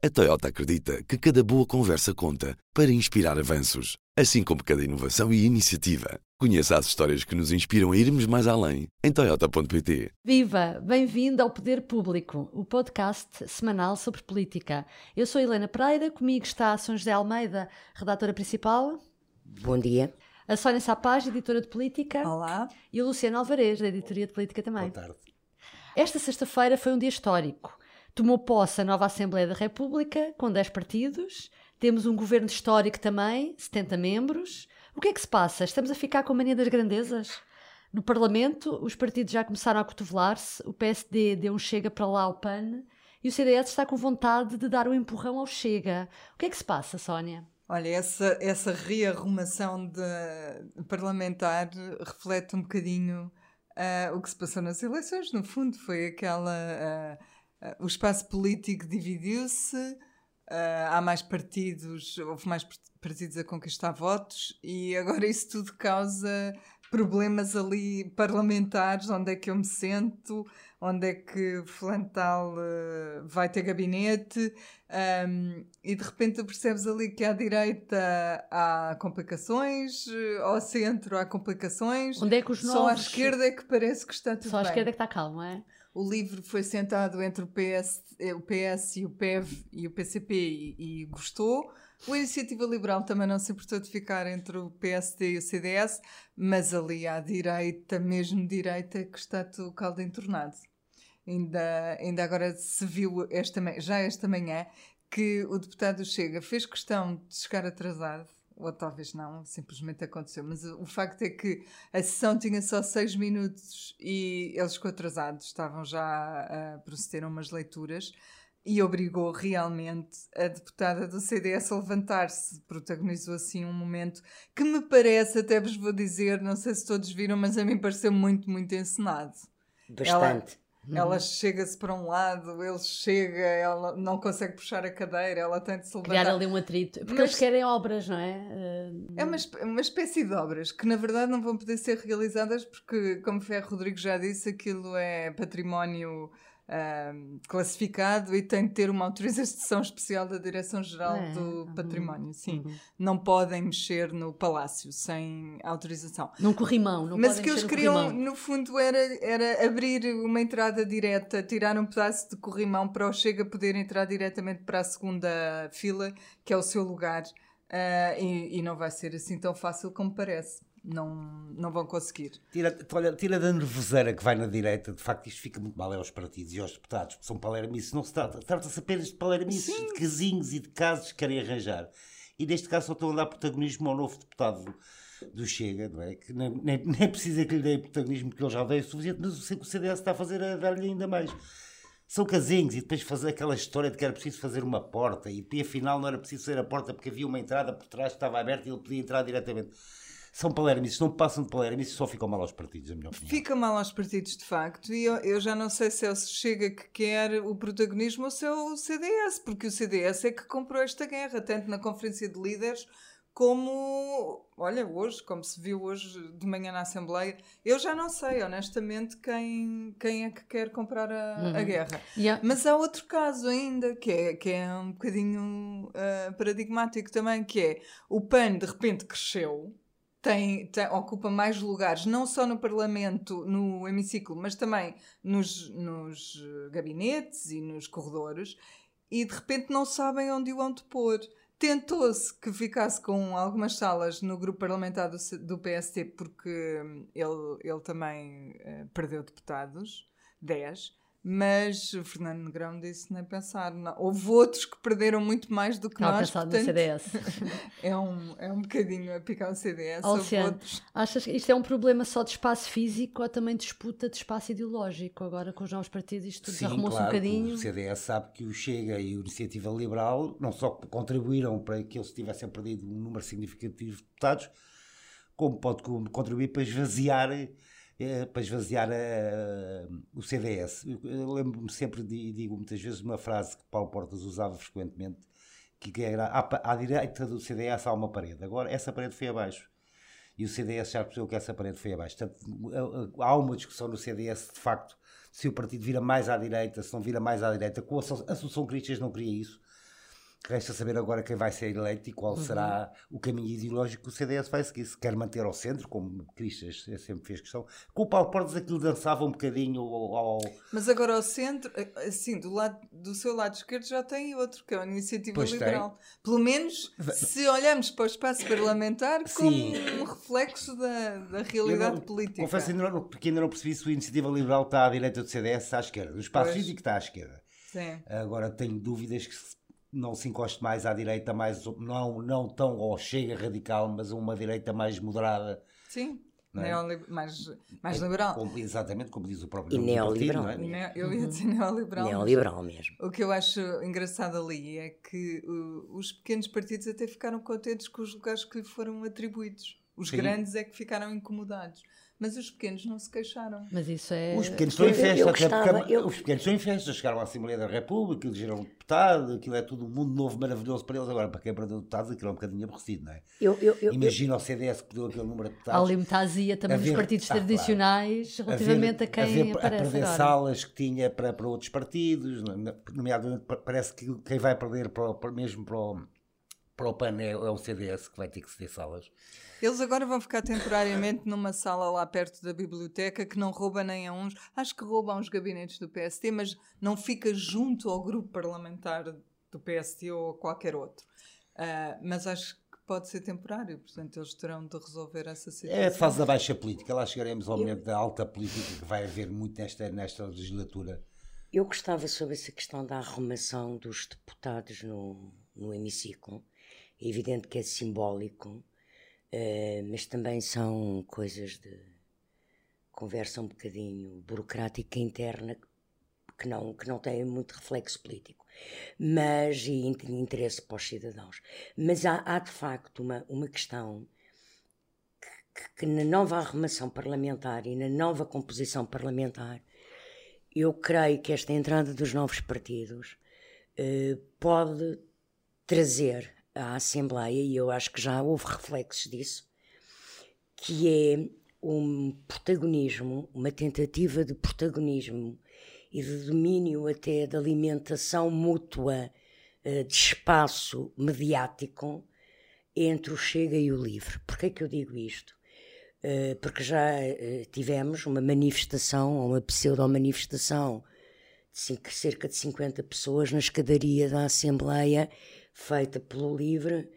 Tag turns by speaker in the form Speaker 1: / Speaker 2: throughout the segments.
Speaker 1: A Toyota acredita que cada boa conversa conta para inspirar avanços, assim como cada inovação e iniciativa. Conheça as histórias que nos inspiram a irmos mais além em Toyota.pt.
Speaker 2: Viva! Bem-vindo ao Poder Público, o podcast semanal sobre política. Eu sou Helena Pereira, comigo está São José Almeida, redatora principal.
Speaker 3: Bom dia.
Speaker 2: A Sónia Sapaz, editora de política.
Speaker 4: Olá.
Speaker 2: E o Luciano Alvarez, da editoria de política também.
Speaker 3: Boa tarde.
Speaker 2: Esta sexta-feira foi um dia histórico. Tomou posse a nova Assembleia da República, com 10 partidos. Temos um governo histórico também, 70 membros. O que é que se passa? Estamos a ficar com a mania das grandezas? No Parlamento, os partidos já começaram a cotovelar-se. O PSD deu um chega para lá ao PAN e o CDS está com vontade de dar um empurrão ao chega. O que é que se passa, Sónia?
Speaker 4: Olha, essa, essa rearrumação de parlamentar reflete um bocadinho uh, o que se passou nas eleições. No fundo, foi aquela. Uh, o espaço político dividiu-se, uh, há mais partidos, houve mais partidos a conquistar votos e agora isso tudo causa problemas ali parlamentares, onde é que eu me sento, onde é que fulano tal uh, vai ter gabinete um, e de repente tu percebes ali que à direita há complicações, ao centro há complicações,
Speaker 2: onde é que os novos...
Speaker 4: só à esquerda é que parece que está tudo
Speaker 2: só
Speaker 4: bem.
Speaker 2: Só à esquerda é que está calmo, é?
Speaker 4: O livro foi sentado entre o PS, eh, o PS e o PEV e o PCP e, e, gostou. O Iniciativa Liberal também não se importou de ficar entre o PSD e o CDS, mas ali à direita, mesmo direita, que está tudo caldo entornado. Ainda, ainda agora se viu esta, já esta manhã que o deputado Chega fez questão de chegar atrasado ou talvez não, simplesmente aconteceu. Mas o facto é que a sessão tinha só seis minutos e eles ficou atrasados, estavam já a proceder a umas leituras e obrigou realmente a deputada do CDS a levantar-se. Protagonizou assim um momento que me parece, até vos vou dizer, não sei se todos viram, mas a mim pareceu muito, muito encenado.
Speaker 3: Bastante.
Speaker 4: Ela, ela uhum. chega-se para um lado, ele chega, ela não consegue puxar a cadeira, ela tem de se levantar.
Speaker 2: Criar ali um atrito. Porque Mas, eles querem obras, não é?
Speaker 4: É uma, uma espécie de obras que, na verdade, não vão poder ser realizadas porque, como Ferro Rodrigues já disse, aquilo é património classificado e tem de ter uma autorização especial da Direção-Geral é. do uhum. Património. Sim, uhum. não podem mexer no palácio sem autorização.
Speaker 2: Num corrimão, não
Speaker 4: Mas
Speaker 2: o
Speaker 4: que eles queriam, no fundo, era, era abrir uma entrada direta, tirar um pedaço de corrimão para o Chega poder entrar diretamente para a segunda fila, que é o seu lugar. Uh, e, e não vai ser assim tão fácil como parece não, não vão conseguir.
Speaker 3: Tira, olha, tira da nervoseira que vai na direita, de facto isto fica muito mal aos partidos e aos deputados, que são palermices, não se trata, trata-se apenas de palermices, de casinhos e de casos que querem arranjar. E neste caso só estão a dar protagonismo ao novo deputado do, Chega, não é? Que nem, nem, nem precisa que lhe dê protagonismo, porque ele já deu o suficiente, mas o CDS está a fazer a dar-lhe ainda mais são casinhos e depois fazer aquela história de que era preciso fazer uma porta e, e afinal não era preciso fazer a porta porque havia uma entrada por trás que estava aberta e ele podia entrar diretamente são palermices, não passam de palermices, só ficam mal aos partidos, na minha opinião.
Speaker 4: Fica mal aos partidos, de facto, e eu, eu, já não sei se é o Chega que quer o protagonismo ou se é o CDS, porque o CDS é que comprou esta guerra, tanto na Conferência de Líderes como, olha, hoje, como se viu hoje de manhã na Assembleia, eu já não sei, honestamente, quem, quem é que quer comprar a, uhum. a guerra. Yeah. Mas há outro caso ainda, que é, que é um bocadinho uh, paradigmático também, que é o PAN de repente cresceu, tem, tem, ocupa mais lugares, não só no Parlamento, no hemiciclo, mas também nos, nos gabinetes e nos corredores, e de repente não sabem onde o onde pôr. Tentou-se que ficasse com algumas salas no grupo parlamentar do, do PST, porque ele, ele também uh, perdeu deputados, 10, mas o Fernando Negrão disse nem pensar. Não. Houve outros que perderam muito mais do que
Speaker 2: não,
Speaker 4: nós.
Speaker 2: Portanto, no CDS.
Speaker 4: é, um, é um bocadinho a picar o CDS.
Speaker 2: Alciano, achas que isto é um problema só de espaço físico ou também disputa de espaço ideológico? Agora com os novos partidos isto
Speaker 3: Sim,
Speaker 2: arrumou-se
Speaker 3: claro,
Speaker 2: um bocadinho.
Speaker 3: O CDS sabe que o Chega e a Iniciativa Liberal não só contribuíram para que eles tivessem perdido um número significativo de deputados, como pode contribuir para esvaziar é, para esvaziar a, o CDS. Lembro-me sempre e digo muitas vezes uma frase que Paulo Portas usava frequentemente, que era à, direita do CDS há uma parede. Agora, essa parede foi abaixo e o CDS já percebeu que essa parede foi abaixo. Portanto, há uma discussão no CDS, de facto, se o partido vira mais à direita, se não vira mais à direita. A Associação Críticas não queria isso. Resta saber agora quem vai ser eleito e qual
Speaker 2: Uhum.
Speaker 3: será o caminho ideológico que o CDS vai seguir. Se quer manter ao centro, como Cristas sempre fez questão. Com o Paulo Portas aquilo dançava um bocadinho ao... ao-
Speaker 4: Mas agora ao centro, assim, do, lado, do seu lado esquerdo já tem outro, que é a Iniciativa
Speaker 3: Pois tem.
Speaker 4: Liberal. Pelo menos se olhamos para o espaço parlamentar como um reflexo da, da realidade
Speaker 3: não-
Speaker 4: política.
Speaker 3: Confesso ainda não, porque ainda não percebi se a Iniciativa Liberal está à direita do CDS à esquerda. O espaço físico está à esquerda.
Speaker 4: Sim.
Speaker 3: Agora tenho dúvidas que se- não se encoste mais à direita, mais, não, não tão ao chega radical, mas a uma direita mais moderada.
Speaker 4: Sim.
Speaker 3: É?
Speaker 4: Mais, mais liberal.
Speaker 3: Como- exatamente, como diz o próprio
Speaker 5: E
Speaker 3: do partido,
Speaker 5: neoliberal.
Speaker 3: não é?
Speaker 4: Eu ia dizer neoliberal.
Speaker 5: Neoliberal mesmo.
Speaker 4: O que eu acho engraçado ali é que uh, os pequenos partidos até ficaram contentes com os lugares que lhe foram atribuídos. Os
Speaker 3: Sim.
Speaker 4: grandes é que ficaram incomodados. Mas os pequenos não se queixaram.
Speaker 2: Mas isso é.
Speaker 3: Os pequenos estão em
Speaker 5: eu-
Speaker 3: festa,
Speaker 5: eu
Speaker 3: porque
Speaker 5: gostava- eu-
Speaker 3: os pequenos estão em festa, chegaram à Assembleia da República, elegeram um deputado, aquilo é tudo um mundo novo, maravilhoso para eles. Agora, para quem perdeu deputados, aquilo é um bocadinho aborrecido, não é?
Speaker 5: Eu, eu, eu,
Speaker 3: Imagina o CDS que perdeu aquele número de
Speaker 2: Há
Speaker 3: deputados.
Speaker 2: ali metazia também
Speaker 3: a
Speaker 2: dos
Speaker 3: ver-
Speaker 2: partidos
Speaker 3: ah, claro.
Speaker 2: tradicionais relativamente a quem
Speaker 3: ver-
Speaker 2: aparece
Speaker 3: a perder
Speaker 2: agora.
Speaker 3: salas que tinha para, para outros partidos, no- no- nomeadamente pa- parece que quem vai perder para para- mesmo para o, para o PAN é, é o CDS que vai ter que ceder salas.
Speaker 4: Eles agora vão ficar temporariamente numa sala lá perto da biblioteca que não rouba nem a uns. Acho que rouba a uns gabinetes do PST, mas não fica junto ao grupo parlamentar do PST ou a qualquer outro. Ah, mas acho que pode ser temporário, portanto eles terão de resolver essa situação.
Speaker 3: É a fase da baixa política, lá chegaremos ao momento da alta política que vai haver muito nesta, nesta legislatura.
Speaker 5: eu gostava sobre essa questão da arrumação dos deputados no, no hemiciclo. É evidente que é simbólico, eh, mas também são coisas de conversa um bocadinho burocrática interna que não, que não têm muito reflexo político mas e in- interesse para os cidadãos. Mas há, há, de facto uma, uma questão que, que- que na nova arrumação parlamentar e na nova composição parlamentar eu creio que esta entrada dos novos partidos eh, pode trazer à Assembleia, e eu acho que já houve reflexos disso, que é um protagonismo, uma tentativa de protagonismo e de domínio até de alimentação mútua eh, de espaço mediático entre o Chega e o Livre. Porquê é que eu digo isto? Eh, porque já eh, tivemos uma manifestação, uma pseudo-manifestação, de cerca de 50 pessoas na escadaria da Assembleia, feita pelo Livre,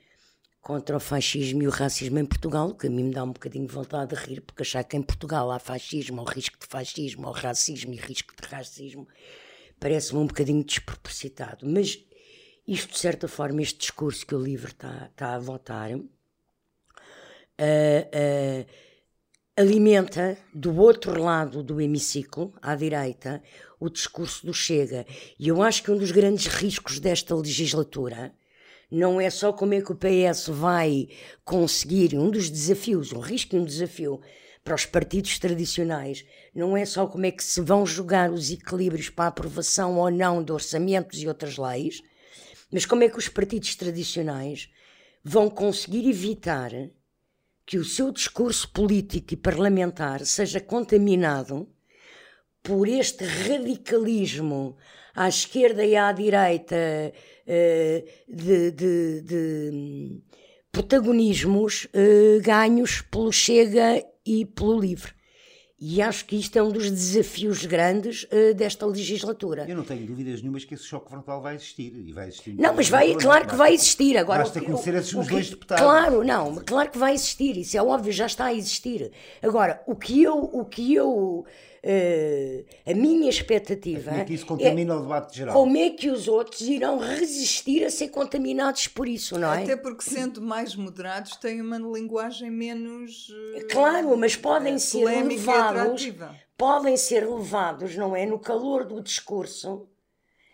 Speaker 5: contra o fascismo e o racismo em Portugal, que a mim me dá um bocadinho de vontade de rir, porque achar que em Portugal há fascismo, ou risco de fascismo, ou racismo e risco de racismo, parece-me um bocadinho despropositado. Mas isto, de certa forma, este discurso que o Livre está está a votar, ah, ah, alimenta do outro lado do hemiciclo, à direita, o discurso do Chega. E eu acho que um dos grandes riscos desta legislatura não é só como é que o PS vai conseguir, um dos desafios, um risco e um desafio para os partidos tradicionais, não é só como é que se vão jogar os equilíbrios para a aprovação ou não de orçamentos e outras leis, mas como é que os partidos tradicionais vão conseguir evitar que o seu discurso político e parlamentar seja contaminado por este radicalismo à esquerda e à direita eh, de, de- de, protagonismos eh, ganhos pelo Chega e pelo Livre. E acho que isto é um dos desafios grandes eh, desta legislatura.
Speaker 3: Eu não tenho dúvidas nenhumas que esse choque frontal vai existir. E vai existir
Speaker 5: Não, mas vai, claro que vai existir. Agora,
Speaker 3: Basta conhecer esses
Speaker 5: que-
Speaker 3: dois deputados.
Speaker 5: Claro, não, claro que vai existir, isso é óbvio, já está a existir. Agora, o que eu, o que eu, eh, a minha expectativa
Speaker 3: Como é que isso contamina o debate geral?
Speaker 5: como é que os outros irão resistir a ser contaminados por isso, não é?
Speaker 4: Até porque, sendo mais moderados, têm uma linguagem menos. eh,
Speaker 5: Claro, mas podem
Speaker 4: eh,
Speaker 5: ser levados, podem ser levados, não é, no calor do discurso,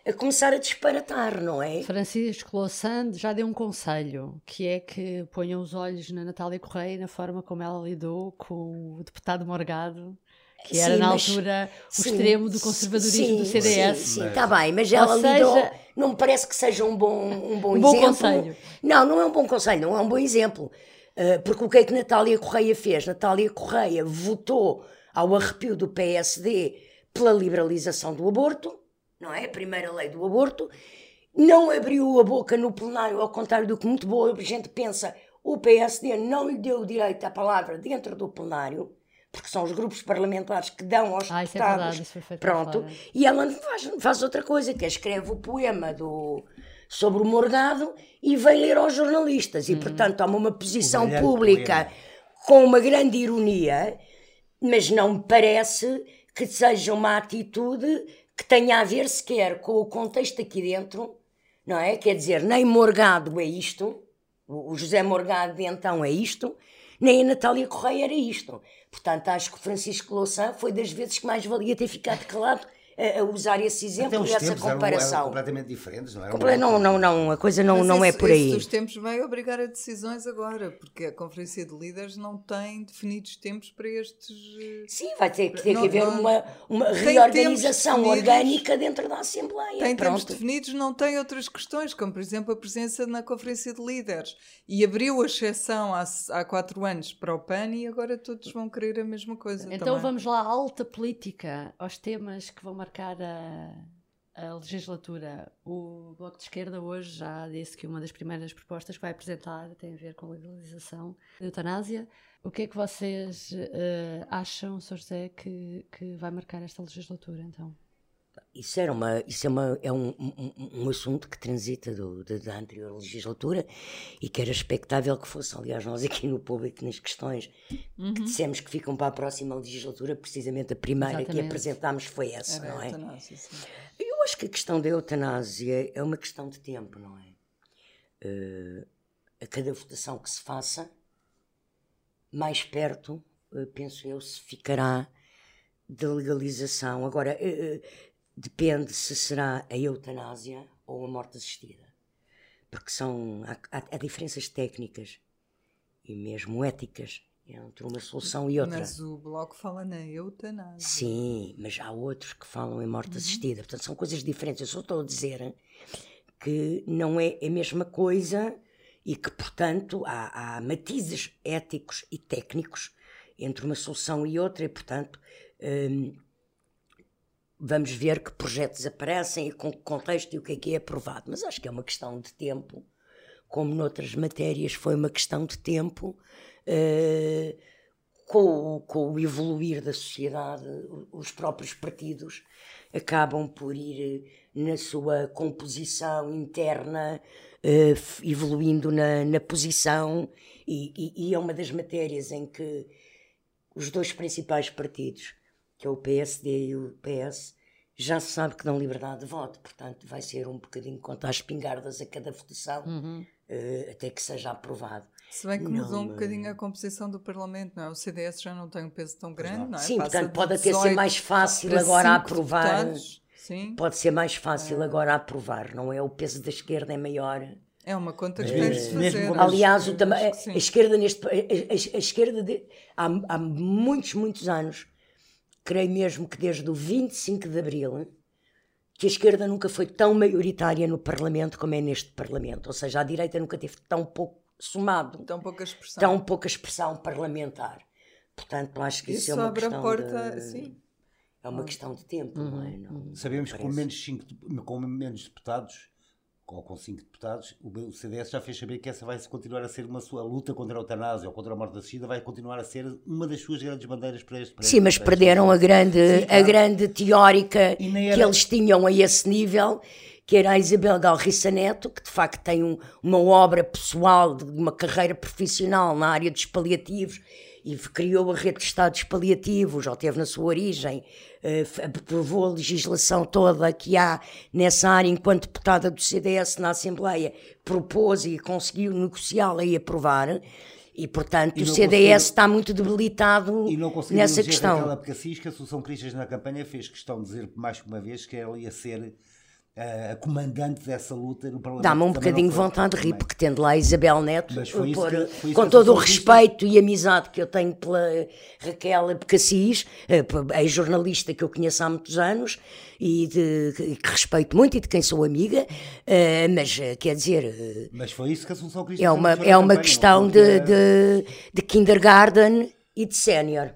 Speaker 5: a começar a disparatar, não é?
Speaker 2: Francisco Louçã já deu um conselho, que é que ponham os olhos na Natália Correia na forma como ela lidou com o deputado Morgado, que era
Speaker 5: Sim,
Speaker 2: na
Speaker 5: mas-
Speaker 2: altura o
Speaker 5: Sim,
Speaker 2: extremo do conservadorismo
Speaker 5: sim,
Speaker 2: do CDS.
Speaker 5: Sim, sim, está bem, mas ela
Speaker 2: Ou
Speaker 5: lidou.
Speaker 2: seja-
Speaker 5: Não me parece que seja um bom, um bom
Speaker 2: Um bom
Speaker 5: exemplo.
Speaker 2: conselho.
Speaker 5: Não, não é um bom conselho, não é um bom exemplo. Uh, porque o que é que Natália Correia fez? Natália Correia votou ao arrepio do PSD pela liberalização do aborto, não é? A primeira lei do aborto. não abriu a boca no plenário, ao contrário do que muito boa gente pensa. O PSD não lhe deu o direito à palavra dentro do plenário, porque são os grupos parlamentares que dão aos
Speaker 2: Ah, isso é
Speaker 5: deputados.
Speaker 2: verdade, isso foi feito
Speaker 5: Pronto. E ela faz, faz outra coisa, que é escreve o poema do, sobre o Morgado e vem ler aos jornalistas. E,
Speaker 2: Uhum.
Speaker 5: portanto, toma uma posição pública
Speaker 3: poema.
Speaker 5: com uma grande ironia, mas não me parece que seja uma atitude que tenha a ver sequer com o contexto aqui dentro, não é? Quer dizer, nem Morgado é isto, o o José Morgado de então é isto, nem a Natália Correia era isto. Portanto, acho que Francisco Louçã foi das vezes que mais valia ter ficado calado a, usar esse exemplo
Speaker 3: os
Speaker 5: e essa
Speaker 3: tempos eram, eram
Speaker 5: comparação.
Speaker 3: completamente diferentes, não é?
Speaker 5: Comple- Não, não, não, a coisa não,
Speaker 4: Mas
Speaker 5: não é
Speaker 4: isso-
Speaker 5: por aí.
Speaker 4: Dos tempos vai obrigar a decisões agora, porque a Conferência de Líderes não tem definidos tempos para estes. eh,
Speaker 5: Sim, vai ter que, ter
Speaker 4: Não-
Speaker 5: que haver
Speaker 4: não-
Speaker 5: uma, uma reorganização
Speaker 4: tempos
Speaker 5: orgânica dentro da Assembleia.
Speaker 4: Tem tempos
Speaker 5: Pronto.
Speaker 4: definidos, não tem outras questões, como por exemplo a presença na Conferência de Líderes. E abriu a exceção há, há quatro anos para o PAN e agora todos vão querer a mesma coisa.
Speaker 2: Então
Speaker 4: também.
Speaker 2: vamos lá à alta política, aos temas que vão marcar a, a legislatura. O Bloco de Esquerda hoje já disse que uma das primeiras propostas que vai apresentar tem a ver com a legalização da eutanásia. O que é que vocês eh, acham, Sr. José, que, que vai marcar esta legislatura, então?
Speaker 5: Isso, era uma, isso é, uma, é um, um, um assunto que transita do, da, da anterior legislatura e que era expectável que fosse. Aliás, nós aqui no público, nas questões que dissemos que ficam para a próxima legislatura, precisamente a primeira que
Speaker 2: Exatamente.
Speaker 5: apresentámos foi essa,
Speaker 4: Era
Speaker 5: não é?
Speaker 4: eutanásia, sim.
Speaker 5: Eu acho que a questão da eutanásia é uma questão de tempo, não é? Eh, a cada votação que se faça, mais perto, eh, penso eu, se ficará da legalização. Agora, eh, depende se será a eutanásia ou a morte assistida. Porque são, há, há- diferenças técnicas e mesmo éticas entre uma solução e outra.
Speaker 4: Mas o Bloco fala na eutanásia.
Speaker 5: Sim, mas há outros que falam em morte assistida. Portanto, são coisas diferentes. Eu só estou a dizer que não é a mesma coisa e que, portanto, há, há matizes éticos e técnicos entre uma solução e outra e, portanto, hum, vamos ver que projetos aparecem e com que contexto e o que é que é aprovado. Mas acho que é uma questão de tempo, como noutras matérias foi uma questão de tempo. eh, com, o- com o evoluir da sociedade, os próprios partidos acabam por ir eh, na sua composição interna, f- evoluindo na, na posição, e, e- e é uma das matérias em que os dois principais partidos, que é o PSD e o PS, já se sabe que dão liberdade de voto, portanto vai ser um bocadinho contra as espingardas a cada votação, eh, até que seja aprovado.
Speaker 4: Se bem que
Speaker 5: Não,
Speaker 4: mudou um bocadinho a composição do Parlamento, não é? O CDS já não tem um peso tão grande, não é?
Speaker 5: Sim,
Speaker 4: Passa
Speaker 5: portanto,
Speaker 4: de
Speaker 5: pode até ser
Speaker 4: 18
Speaker 5: mais fácil agora aprovar.
Speaker 4: deputados. Sim,
Speaker 5: Pode ser mais fácil agora aprovar, não é? O peso da esquerda é maior.
Speaker 4: é uma conta que
Speaker 3: Mas
Speaker 4: tem de se fazer.
Speaker 3: quando-
Speaker 5: Aliás, o a, a esquerda neste a, a- a esquerda de- há, há muitos, muitos anos, creio mesmo que desde o 25 de Abril, que a esquerda nunca foi tão maioritária no Parlamento como é neste Parlamento. Ou seja, a direita nunca teve tão pouco somado,
Speaker 4: Tão pouca expressão.
Speaker 5: tão pouca expressão parlamentar. Portanto, acho que isso,
Speaker 4: Isso
Speaker 5: é uma
Speaker 4: abre
Speaker 5: questão
Speaker 4: a porta,
Speaker 5: de,
Speaker 4: sim.
Speaker 5: é uma questão de tempo, não é? Não-
Speaker 3: Sabemos que com menos, cinco, com menos deputados, ou com 5 deputados, o CDS já fez saber que essa vai continuar a ser uma sua luta contra a eutanásia ou contra a morte assistida, vai continuar a ser uma das suas grandes bandeiras para este para
Speaker 5: Sim, mas perderam a grande,
Speaker 3: Sim,
Speaker 5: a
Speaker 3: claro.
Speaker 5: grande teórica
Speaker 3: E nem
Speaker 5: que
Speaker 3: era-
Speaker 5: eles tinham a esse nível, que era a Isabel Galriça Neto, que de facto tem um- uma obra pessoal, de uma carreira profissional na área dos paliativos e criou a rede de estados paliativos, já teve na sua origem, eh, aprovou a legislação toda que há nessa área enquanto deputada do CDS na Assembleia, propôs e conseguiu negociá-la e aprovar. E, portanto,
Speaker 3: E
Speaker 5: o CDS está muito debilitado
Speaker 3: E não conseguiu
Speaker 5: nessa questão.
Speaker 3: Raquel Abcacis, que a Associação Cristas na campanha fez questão de dizer mais que uma vez que ela ia ser a comandante dessa luta no Parlamento.
Speaker 5: Dá-me um bocadinho
Speaker 3: foi.
Speaker 5: vontade de rir, porque tendo lá a Isabel Neto,
Speaker 3: Mas foi isso
Speaker 5: por-
Speaker 3: que-
Speaker 5: com todo o respeito e amizade que eu tenho pela Raquel Abcacis, a jornalista que eu conheço há muitos anos e de, que respeito muito e de quem sou amiga, eh, mas eh, quer dizer, eh,
Speaker 3: Mas foi isso que a Assunção Cristas
Speaker 5: é uma, é uma questão de, de, de kindergarten e de sénior.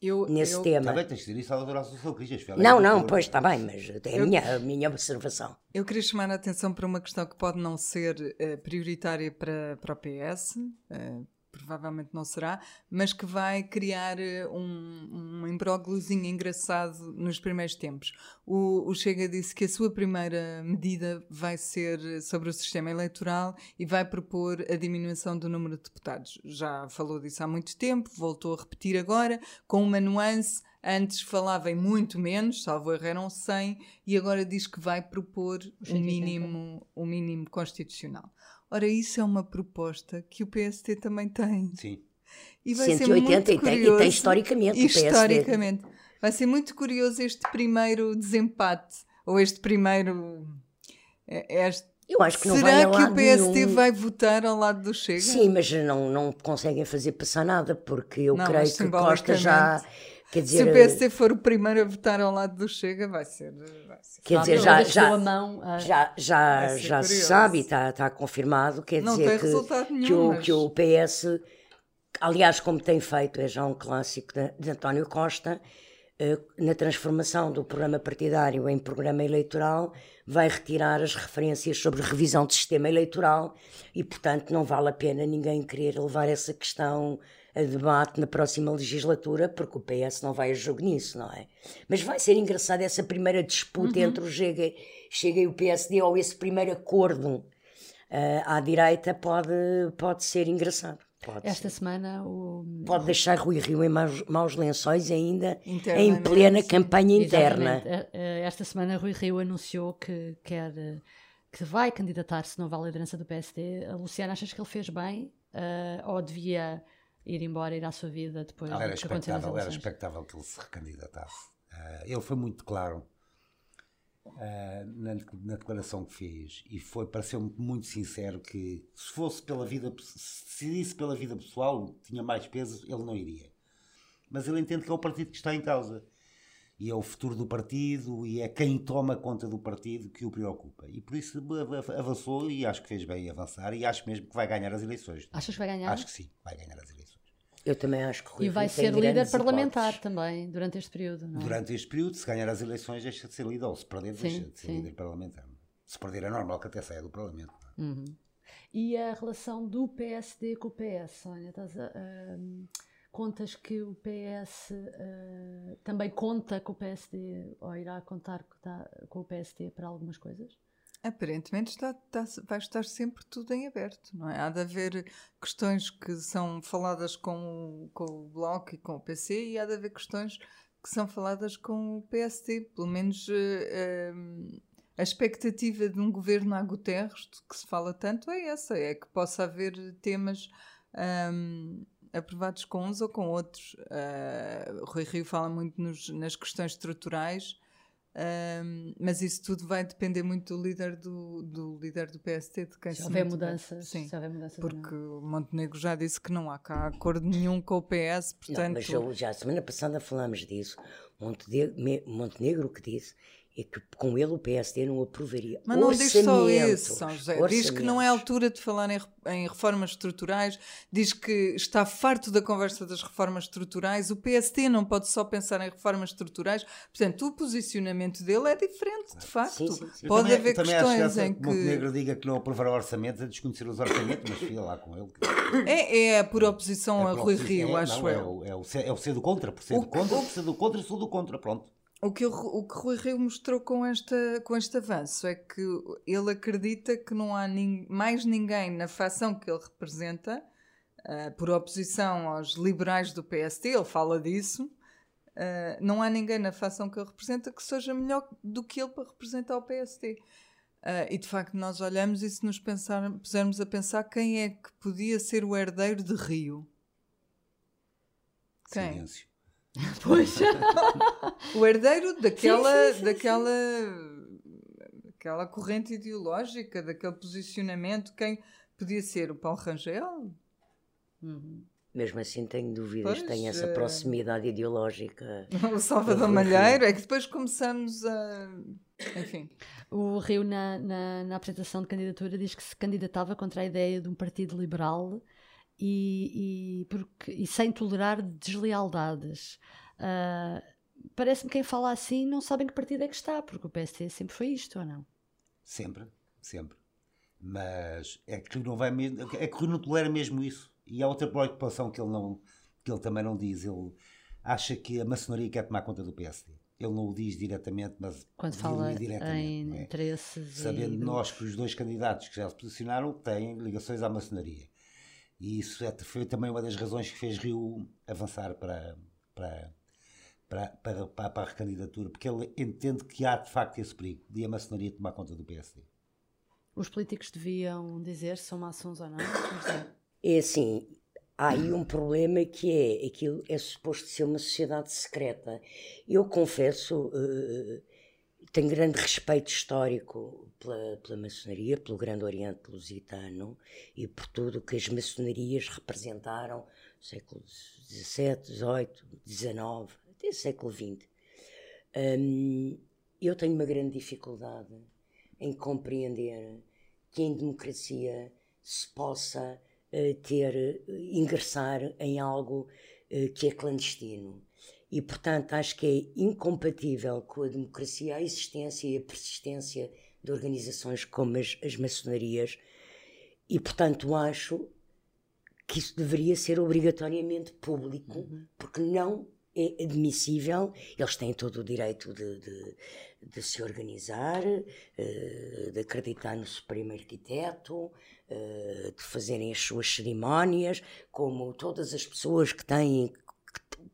Speaker 4: Eu,
Speaker 5: nesse
Speaker 4: eu,
Speaker 5: tema.
Speaker 3: Também tens de dizer isso à doutora Assunção Cristas. ela
Speaker 5: Não, não, pois está bem, mas é a
Speaker 4: Eu-
Speaker 5: minha, a minha observação.
Speaker 4: Eu queria chamar a atenção para uma questão que pode não ser eh, prioritária para, para o PS, eh, provavelmente não será, mas que vai criar eh, um, um imbrógliozinho engraçado nos primeiros tempos. O, o Chega disse que a sua primeira medida vai ser sobre o sistema eleitoral e vai propor a diminuição do número de deputados. Já falou disso há muito tempo, voltou a repetir agora, com uma nuance. Antes falava em muito menos, salvo erro eram 100, e agora diz que vai propor o
Speaker 2: 180.
Speaker 4: mínimo, o mínimo constitucional. Ora, isso é uma proposta que o PST também tem.
Speaker 3: Sim.
Speaker 4: E vai ser
Speaker 5: 180
Speaker 4: muito
Speaker 5: e tem, e
Speaker 4: curioso.
Speaker 5: tem historicamente o PSD.
Speaker 4: Historicamente. Vai ser muito curioso este primeiro desempate, ou este primeiro... é- Este,
Speaker 5: Eu acho que não
Speaker 4: Será
Speaker 5: vai
Speaker 4: que o PST
Speaker 5: nenhum.
Speaker 4: vai votar ao lado do Chega?
Speaker 5: Sim, mas não, não conseguem fazer passar nada, porque eu
Speaker 4: Não,
Speaker 5: creio que Costa já. Quer
Speaker 4: Se o
Speaker 5: dizer,
Speaker 4: PST for o primeiro a votar ao lado do Chega, vai ser... Vai ser
Speaker 5: quer dizer
Speaker 2: pelo
Speaker 5: já, já,
Speaker 2: a mão a-
Speaker 5: já, já,
Speaker 4: Vai ser
Speaker 5: já se sabe e está, está confirmado, quer
Speaker 4: Não
Speaker 5: dizer
Speaker 4: tem
Speaker 5: que,
Speaker 4: resultado nenhum,
Speaker 5: que, o,
Speaker 4: mas-
Speaker 5: que o PS, aliás, como tem feito, é já um clássico de, de António Costa, eh, na transformação do programa partidário em programa eleitoral, vai retirar as referências sobre revisão de sistema eleitoral e, portanto, não vale a pena ninguém querer levar essa questão a debate na próxima legislatura, porque o PS não vai a jogo nisso, não é? Mas vai ser engraçado essa primeira disputa entre o Chega, Chega e o PSD, ou esse primeiro acordo eh, à direita pode, pode ser engraçado. Pode,
Speaker 2: Esta
Speaker 5: ser.
Speaker 2: semana o.
Speaker 5: pode deixar Rui Rio em maus, maus lençóis ainda em plena campanha interna.
Speaker 2: Exatamente. Eh, eh, Esta semana Rui Rio anunciou que quer que vai candidatar-se novo à liderança do PSD. A Luciana, achas que ele fez bem? Eh, ou devia ir embora, ir à sua vida depois
Speaker 3: Era
Speaker 2: do que aconteceu nas
Speaker 3: era expectável que ele se recandidatasse. Ah, ele foi muito claro ah, na, na declaração que fez e foi pareceu-me muito sincero que se fosse pela vida, se decidisse pela vida pessoal, tinha mais peso, ele não iria. Mas ele entende que é o partido que está em causa. E é o futuro do partido e é quem toma conta do partido que o preocupa. E por isso av- avançou e acho que fez bem em avançar e acho mesmo que vai ganhar as eleições.
Speaker 2: Achas que vai ganhar?
Speaker 3: Acho que sim, vai ganhar as eleições.
Speaker 5: Eu também acho que Rui
Speaker 2: E vai
Speaker 5: Rio tem
Speaker 2: ser líder parlamentar
Speaker 5: hipóteses.
Speaker 2: também durante este período, não é?
Speaker 3: Durante este período, se ganhar as eleições, deixa de ser líder, ou se perder,
Speaker 2: Sim,
Speaker 3: deixa de ser
Speaker 2: sim.
Speaker 3: líder parlamentar. Se perder é normal que até saia do Parlamento. é?
Speaker 2: Uhum. E a relação do PSD com o PS, Sónia? Estás a- ahm, contas que o PS ah, também conta com o PSD ou irá contar co- tá- com o PSD para algumas coisas?
Speaker 4: Aparentemente está, está- vai estar sempre tudo em aberto, não é? Há de haver questões que são faladas com, o- com o Bloco e com o PC e há de haver questões que são faladas com o PST. Pelo menos eh, eh, a expectativa de um governo a Guterres, de que se fala tanto, é essa: é que possa haver temas. ahm, aprovados com uns ou com outros. Ah, o Rui Rio fala muito nos- nas questões estruturais, ahm, mas isso tudo vai depender muito do líder do, do líder do PST, de quem
Speaker 2: Se
Speaker 4: se
Speaker 2: houver mudanças,
Speaker 4: Sim,
Speaker 2: se houver mudanças
Speaker 4: porque
Speaker 2: não.
Speaker 4: o Montenegro já disse que não há cá acordo nenhum com o PS,
Speaker 5: Não,
Speaker 4: portanto...
Speaker 5: mas eu, já a semana passada falámos disso. Montenegro, Montenegro que disse é que com ele o PSD não aprovaria.
Speaker 4: Mas não diz só
Speaker 5: Orçamentos,
Speaker 4: isso, São José. Diz que não é altura de falar em, em reformas estruturais, diz que está farto da conversa das reformas estruturais. O PST não pode só pensar em reformas estruturais. Portanto, o posicionamento dele é diferente, de facto.
Speaker 5: Sim, sim, sim.
Speaker 4: Pode
Speaker 3: também-
Speaker 4: haver questões
Speaker 3: graça
Speaker 4: em
Speaker 3: que
Speaker 4: que.
Speaker 3: Montenegro diga que não aprovará orçamentos, a desconhecer os orçamentos, mas fia lá com ele. que-
Speaker 4: É, é por oposição
Speaker 3: é
Speaker 4: a
Speaker 3: por
Speaker 4: Rui Rio,
Speaker 3: é,
Speaker 4: acho
Speaker 3: não, é
Speaker 4: eu.
Speaker 3: o- É o, ser- é o ser do contra, por ser
Speaker 4: O-
Speaker 3: do contra,
Speaker 4: o-
Speaker 3: por ser do contra, sou do contra, pronto.
Speaker 4: O que, o, o que Rui Rio mostrou com, esta, com este avanço é que ele acredita que não há nin- mais ninguém na facção que ele representa, ah, por oposição aos liberais do PST, ele fala disso, ah, não há ninguém na facção que ele representa que seja melhor do que ele para representar o PST. Ah, e de facto nós olhamos e se nos pensar, pusermos a pensar quem é que podia ser o herdeiro de Rio. Quem?
Speaker 3: Silêncio.
Speaker 2: Pois.
Speaker 4: O herdeiro daquela,
Speaker 2: Sim, sim, sim,
Speaker 4: daquela, daquela corrente ideológica, daquele posicionamento, quem podia ser o Paulo Rangel?
Speaker 2: Uhum.
Speaker 5: Mesmo assim tenho dúvidas,
Speaker 4: Pois,
Speaker 5: tenho essa
Speaker 4: eh,
Speaker 5: proximidade ideológica.
Speaker 4: O Salvador Malheiro? É que depois começamos a. Enfim.
Speaker 2: O Rio, na, na, na apresentação de candidatura, diz que se candidatava contra a ideia de um partido liberal e, e, porque, e sem tolerar deslealdades. Ah, Parece-me quem fala assim não sabe em que partido é que está, porque o PSD sempre foi isto, ou não?
Speaker 3: Sempre, sempre. Mas é que não vai mesmo, é que não tolera mesmo isso. E há outra preocupação que ele não, que ele também não diz. Ele acha que a maçonaria quer tomar conta do PSD. Ele não o diz diretamente, mas
Speaker 2: Quando fala
Speaker 3: indiretamente,
Speaker 2: em
Speaker 3: é?
Speaker 2: interesses
Speaker 3: Sabendo
Speaker 2: e...
Speaker 3: nós que os dois candidatos que já se posicionaram têm ligações à maçonaria. E isso é- foi também uma das razões que fez Rio avançar para, para, para, para, para, para a recandidatura, porque ele entende que há de facto esse perigo de a maçonaria tomar conta do PSD.
Speaker 2: Os políticos deviam dizer se são maçons ou não?
Speaker 5: É assim, há aí um problema que é aquilo é suposto ser uma sociedade secreta. Eu confesso, eh, tenho grande respeito histórico pela, pela maçonaria, pelo Grande Oriente Lusitano e por tudo o que as maçonarias representaram no século XVII, XVIII, XIX, até século XX. Hum, eu tenho uma grande dificuldade em compreender que em democracia se possa eh, ter, eh, ingressar em algo eh, que é clandestino. E, portanto, acho que é incompatível com a democracia a existência e a persistência de organizações como as, as maçonarias. E, portanto, acho que isso deveria ser obrigatoriamente público, porque não é admissível. Eles têm todo o direito de, de- de se organizar, eh, de acreditar no Supremo Arquiteto, eh, de fazerem as suas cerimónias, como todas as pessoas que têm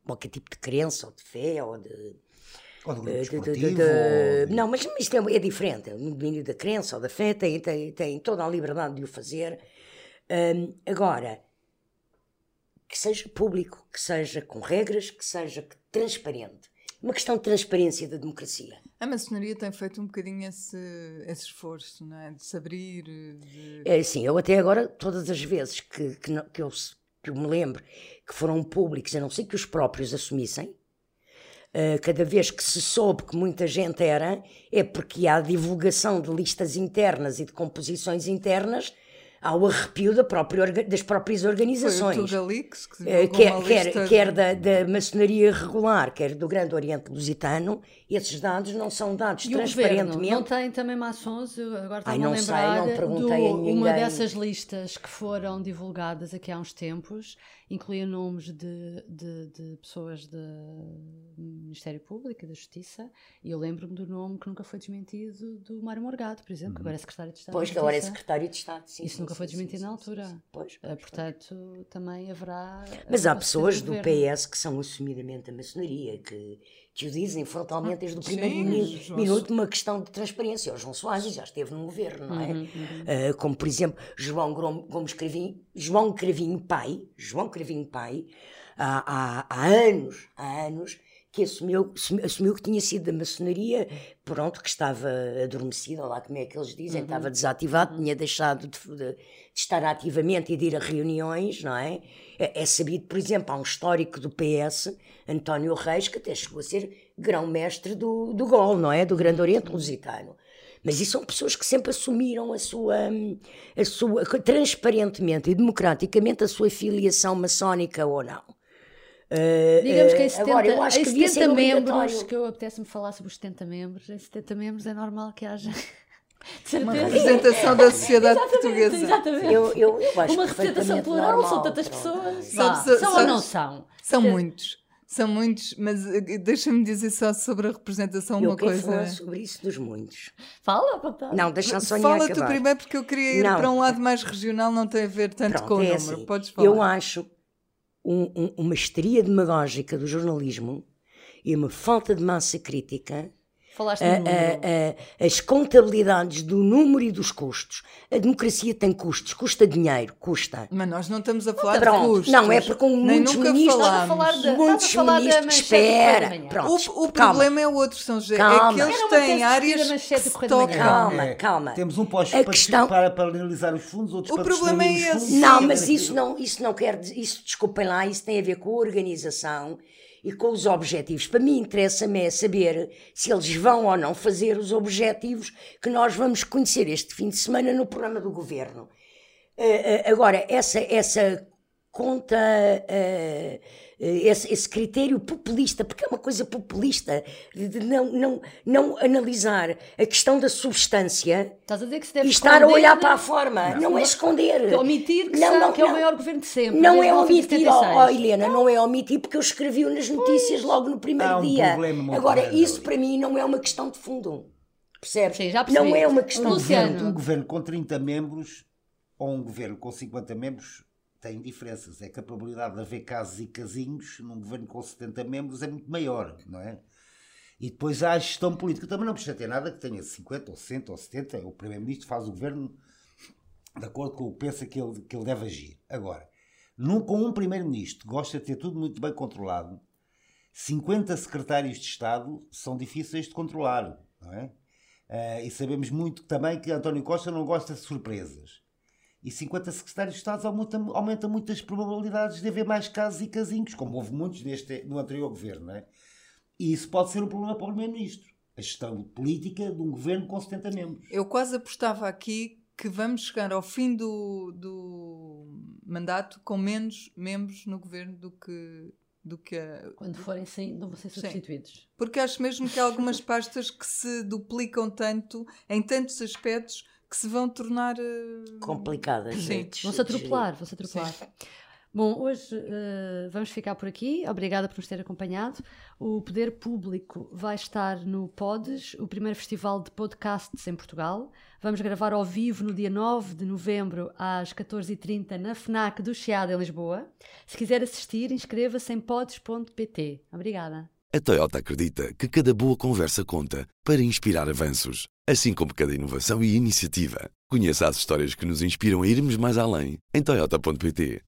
Speaker 5: qualquer tipo de crença ou de fé ou de,
Speaker 3: Ou grupo
Speaker 5: eh, de- de- Não, mas isto é, é diferente. No domínio da crença ou da fé tem, tem, tem toda a liberdade de o fazer. Hum, agora, que seja público, que seja com regras, que seja transparente. Uma questão de transparência da democracia.
Speaker 4: A maçonaria tem feito um bocadinho esse, esse esforço, não é? De se abrir, de...
Speaker 5: É assim, eu até agora, todas as vezes que, que, não- que eu, que eu me lembro que foram públicos, a não ser que os próprios assumissem, eh, cada vez que se soube que muita gente era, é porque há divulgação de listas internas e de composições internas ao arrepio da própria das próprias
Speaker 4: Foi o
Speaker 5: organizações.
Speaker 4: Tugalix que divulgou
Speaker 5: quer,
Speaker 4: uma
Speaker 5: quer,
Speaker 4: lista
Speaker 5: quer da, da maçonaria regular, quer do Grande Oriente Lusitano, esses dados não são dados
Speaker 2: E o governo
Speaker 5: transparentemente.
Speaker 2: não tem também maçons? Eu agora
Speaker 5: Ai,
Speaker 2: estava a
Speaker 5: não sei,
Speaker 2: lembrar
Speaker 5: não perguntei
Speaker 2: do,
Speaker 5: a
Speaker 2: uma
Speaker 5: ninguém.
Speaker 2: dessas listas que foram divulgadas aqui há uns tempos, incluía nomes de, de, de pessoas do Ministério Público e da Justiça, e eu lembro-me do nome que nunca foi desmentido do Mário Morgado, por exemplo, que agora é secretário de Estado
Speaker 5: Pois, que agora é secretário de Estado. sim,
Speaker 2: Isso
Speaker 5: sim,
Speaker 2: nunca
Speaker 5: sim,
Speaker 2: foi
Speaker 5: sim,
Speaker 2: desmentido
Speaker 5: sim,
Speaker 2: na
Speaker 5: sim,
Speaker 2: altura.
Speaker 5: sim. Pois,
Speaker 2: Eh,
Speaker 5: pois,
Speaker 2: portanto, também haverá.
Speaker 5: Mas há pessoas do
Speaker 2: governo.
Speaker 5: PS que são assumidamente a maçonaria, que, que o dizem frontalmente desde o
Speaker 4: sim,
Speaker 5: primeiro
Speaker 4: João
Speaker 5: minuto uma questão de transparência. O João Soares já esteve no governo, não é? Ah, como, por exemplo, João Gomes Cravinho, João Cravinho Pai, João Cravinho Pai, há, há, há anos, há anos, que assumiu, assumi- assumiu que tinha sido da maçonaria, pronto, que estava adormecida, lá como é que eles dizem, estava desativado, tinha deixado de, de- de estar ativamente e de ir a reuniões, não é? é? é sabido, por exemplo, há um histórico do PS, António Reis, que até chegou a ser grão-mestre do, do GOL, não é? Do Grande Oriente Lusitano. Mas isso são pessoas que sempre assumiram a sua, a sua, transparentemente e democraticamente a sua filiação maçónica ou não. Uh,
Speaker 2: Digamos que em
Speaker 5: uh,
Speaker 2: 70,
Speaker 5: agora, eu acho
Speaker 2: em
Speaker 5: que devia
Speaker 2: 70
Speaker 5: ser
Speaker 2: membros,
Speaker 5: obrigatório.
Speaker 2: que eu apetece-me falar sobre os 70 membros, em 70 membros é normal que haja.
Speaker 4: Uma representação da sociedade portuguesa.
Speaker 2: Exatamente.
Speaker 5: Eu, eu, eu acho
Speaker 2: Uma representação plural,
Speaker 5: normal,
Speaker 2: são tantas
Speaker 5: pronto.
Speaker 2: pessoas. Vá,
Speaker 4: sabe-
Speaker 2: são ou não são?
Speaker 4: São muitos. São muitos, mas eh, deixa-me dizer só sobre a representação
Speaker 5: Eu
Speaker 4: uma coisa.
Speaker 5: falar sobre isso dos muitos.
Speaker 2: Fala, vontade.
Speaker 5: Não, deixa Sónia
Speaker 4: Fala tu primeiro porque eu queria ir
Speaker 5: Não.
Speaker 4: para um lado mais regional, não tem a ver tanto
Speaker 5: Pronto,
Speaker 4: com o
Speaker 5: é
Speaker 4: número.
Speaker 5: assim,
Speaker 4: Podes falar.
Speaker 5: Eu acho um- um- uma histeria demagógica do jornalismo e uma falta de massa crítica
Speaker 2: Falaste
Speaker 5: a- a- a- as contabilidades do número e dos custos. A democracia tem custos, custa dinheiro, custa.
Speaker 4: Mas nós não estamos a falar
Speaker 5: Pronto,
Speaker 4: de custos.
Speaker 5: não, é porque um
Speaker 4: Nem
Speaker 5: muitos
Speaker 4: nunca
Speaker 5: ministros-
Speaker 2: Estás a
Speaker 4: falámos.
Speaker 2: falar de,
Speaker 5: Muitos
Speaker 2: a falar
Speaker 5: ministros, espera, pronto.
Speaker 4: O, o
Speaker 5: Calma.
Speaker 4: problema é outro, São José. É
Speaker 5: Calma.
Speaker 4: que eles têm áreas que se
Speaker 2: Manhã.
Speaker 4: tocam.
Speaker 5: Calma, calma.
Speaker 3: Temos um pós
Speaker 5: A
Speaker 3: para,
Speaker 5: questão-
Speaker 3: para, para analisar os fundos, outros
Speaker 4: O
Speaker 3: para
Speaker 4: problema é esse.
Speaker 3: fundos.
Speaker 5: Não, mas isso não, isso não quer dizer, isso, desculpem lá, isso tem a ver com a organização e com os objetivos. Para mim interessa-me é saber se eles vão ou não fazer os objetivos que nós vamos conhecer este fim de semana no programa do governo. Eh, eh, agora, essa, essa conta uh, esse, esse, critério populista, porque é uma coisa populista, de não, não, não analisar a questão da substância
Speaker 2: e
Speaker 5: estar a olhar para a forma. Não, não é esconder.
Speaker 2: Omitir que, não, não, que é o maior governo de sempre.
Speaker 5: Não é omitir, ó oh, Helena, não é omitir porque eu escrevi nas notícias logo no primeiro
Speaker 3: um
Speaker 5: dia. Agora, isso para mim não é uma questão de fundo. Percebes?
Speaker 2: Sim, já
Speaker 5: não é uma questão
Speaker 2: Luciano.
Speaker 3: de fundo. Um governo com 30 membros ou um governo com 50 membros tem diferenças. É que a probabilidade de haver casos e casinhos num governo com 70 membros é muito maior, não é? E depois há a gestão política. Também não precisa ter nada que tenha 50 ou 60 ou 70. O Primeiro-Ministro faz o governo de acordo com o que pensa que ele, que ele deve agir. Agora, num, com um Primeiro-Ministro gosta de ter tudo muito bem controlado, 50 secretários de Estado são difíceis de controlar, não é? Uh, e sabemos muito também que António Costa não gosta de surpresas. E 50 secretários de Estado aumenta, aumenta muito as probabilidades de haver mais casos e casinhos, como houve muitos neste, no anterior governo. Não é? E isso pode ser um problema para o Primeiro-Ministro. A gestão política de um governo com 70 membros.
Speaker 4: Eu quase apostava aqui que vamos chegar ao fim do, do mandato com menos membros no governo do que do que a...
Speaker 2: quando forem sim não vão ser substituídos sim.
Speaker 4: porque acho mesmo que há algumas pastas que se duplicam tanto em tantos aspectos que se vão tornar uh...
Speaker 5: complicadas.
Speaker 2: Sim, vão-se atropelar, vão-se atropelar. Sim. Bom, hoje uh, vamos ficar por aqui. Obrigada por nos ter acompanhado. O Poder Público vai estar no Podes, o primeiro festival de podcasts em Portugal. Vamos gravar ao vivo no dia 9 de novembro, às 14h30, na FNAC do Chiado, em Lisboa. Se quiser assistir, inscreva-se em podes.pt. Obrigada.
Speaker 1: A Toyota acredita que cada boa conversa conta para inspirar avanços, assim como cada inovação e iniciativa. Conheça as histórias que nos inspiram a irmos mais além em Toyota.pt.